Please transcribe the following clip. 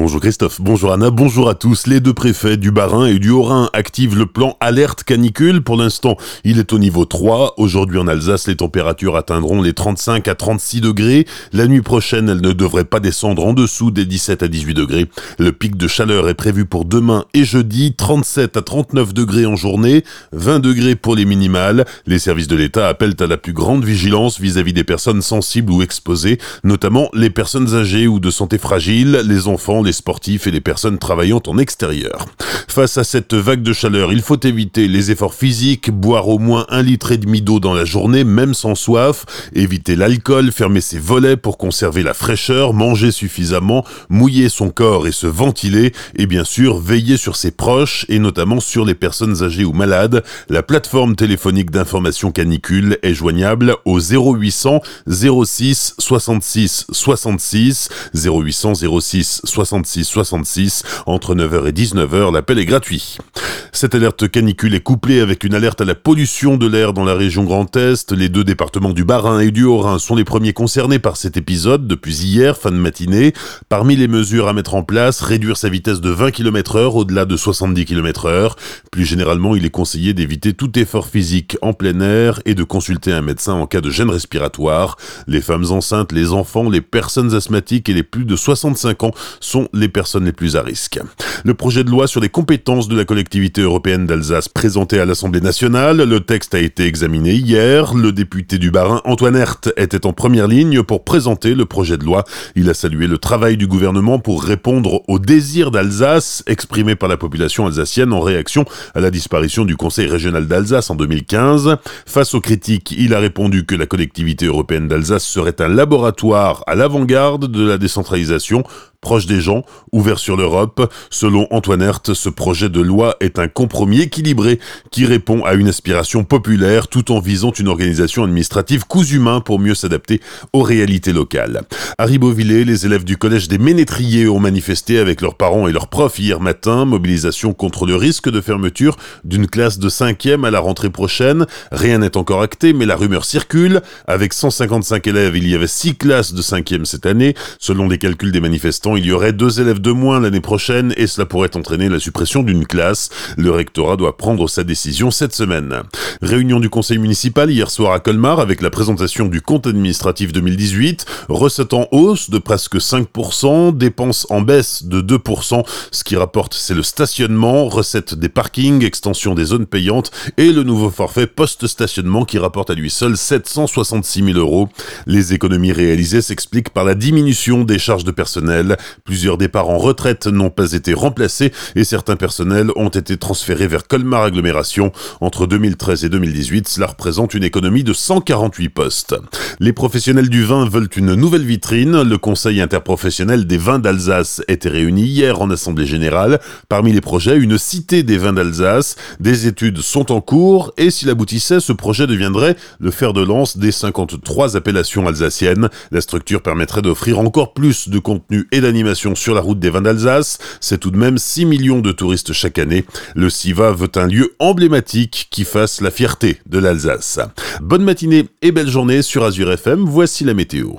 Bonjour Christophe, bonjour Anna, bonjour à tous. Les deux préfets du Bas-Rhin et du Haut-Rhin activent le plan alerte canicule. Pour l'instant, il est au niveau 3. Aujourd'hui en Alsace, les températures atteindront les 35 à 36 degrés. La nuit prochaine, elles ne devraient pas descendre en dessous des 17 à 18 degrés. Le pic de chaleur est prévu pour demain et jeudi, 37 à 39 degrés en journée, 20 degrés pour les minimales. Les services de l'État appellent à la plus grande vigilance vis-à-vis des personnes sensibles ou exposées, notamment les personnes âgées ou de santé fragile, les enfants les sportifs et les personnes travaillant en extérieur. Face à cette vague de chaleur, il faut éviter les efforts physiques, boire au moins un litre et demi d'eau dans la journée, même sans soif, éviter l'alcool, fermer ses volets pour conserver la fraîcheur, manger suffisamment, mouiller son corps et se ventiler, et bien sûr veiller sur ses proches et notamment sur les personnes âgées ou malades. La plateforme téléphonique d'information canicule est joignable au 0800 06 66 66 0800 06 66 66 66 entre 9h et 19h. L'appel est gratuit. Cette alerte canicule est couplée avec une alerte à la pollution de l'air dans la région Grand Est. Les deux départements du Bas-Rhin et du Haut-Rhin sont les premiers concernés par cet épisode depuis hier, fin de matinée. Parmi les mesures à mettre en place, réduire sa vitesse de 20 km heure au-delà de 70 km heure. Plus généralement, il est conseillé d'éviter tout effort physique en plein air et de consulter un médecin en cas de gêne respiratoire. Les femmes enceintes, les enfants, les personnes asthmatiques et les plus de 65 ans sont les personnes les plus à risque. Le projet de loi sur les compétences de la collectivité européenne d'Alsace présenté à l'Assemblée nationale, le texte a été examiné hier. Le député du Bas-Rhin, Antoine Herth, était en première ligne pour présenter le projet de loi. Il a salué le travail du gouvernement pour répondre au désir d'Alsace exprimé par la population alsacienne en réaction à la disparition du Conseil régional d'Alsace en 2015. Face aux critiques, il a répondu que la collectivité européenne d'Alsace serait un laboratoire à l'avant-garde de la décentralisation proche des gens, ouvert sur l'Europe. Selon Antoine Herth, ce projet de loi est un compromis équilibré qui répond à une aspiration populaire tout en visant une organisation administrative cousu humain pour mieux s'adapter aux réalités locales. À Ribeauvillé, les élèves du collège des Ménétriers ont manifesté avec leurs parents et leurs profs hier matin, mobilisation contre le risque de fermeture d'une classe de 5e à la rentrée prochaine. Rien n'est encore acté, mais la rumeur circule. Avec 155 élèves, il y avait 6 classes de 5e cette année. Selon les calculs des manifestants, il y aurait deux élèves de moins l'année prochaine et cela pourrait entraîner la suppression d'une classe. Le rectorat doit prendre sa décision cette semaine. Réunion du conseil municipal hier soir à Colmar avec la présentation du compte administratif 2018. Recettes hausse de presque 5%, dépenses en baisse de 2%. Ce qui rapporte, c'est le stationnement, recettes des parkings, extension des zones payantes et le nouveau forfait post-stationnement qui rapporte à lui seul 766 000 euros. Les économies réalisées s'expliquent par la diminution des charges de personnel. Plusieurs départs en retraite n'ont pas été remplacés et certains personnels ont été transférés vers Colmar Agglomération. Entre 2013 et 2018, cela représente une économie de 148 postes. Les professionnels du vin veulent une nouvelle vitrine. Le Conseil interprofessionnel des vins d'Alsace était réuni hier en Assemblée générale. Parmi les projets, une cité des vins d'Alsace. Des études sont en cours et s'il aboutissait, ce projet deviendrait le fer de lance des 53 appellations alsaciennes. La structure permettrait d'offrir encore plus de contenu et d'animation sur la route des vins d'Alsace. C'est tout de même 6 millions de touristes chaque année. Le SIVA veut un lieu emblématique qui fasse la fierté de l'Alsace. Bonne matinée et belle journée sur Azure FM, voici la météo.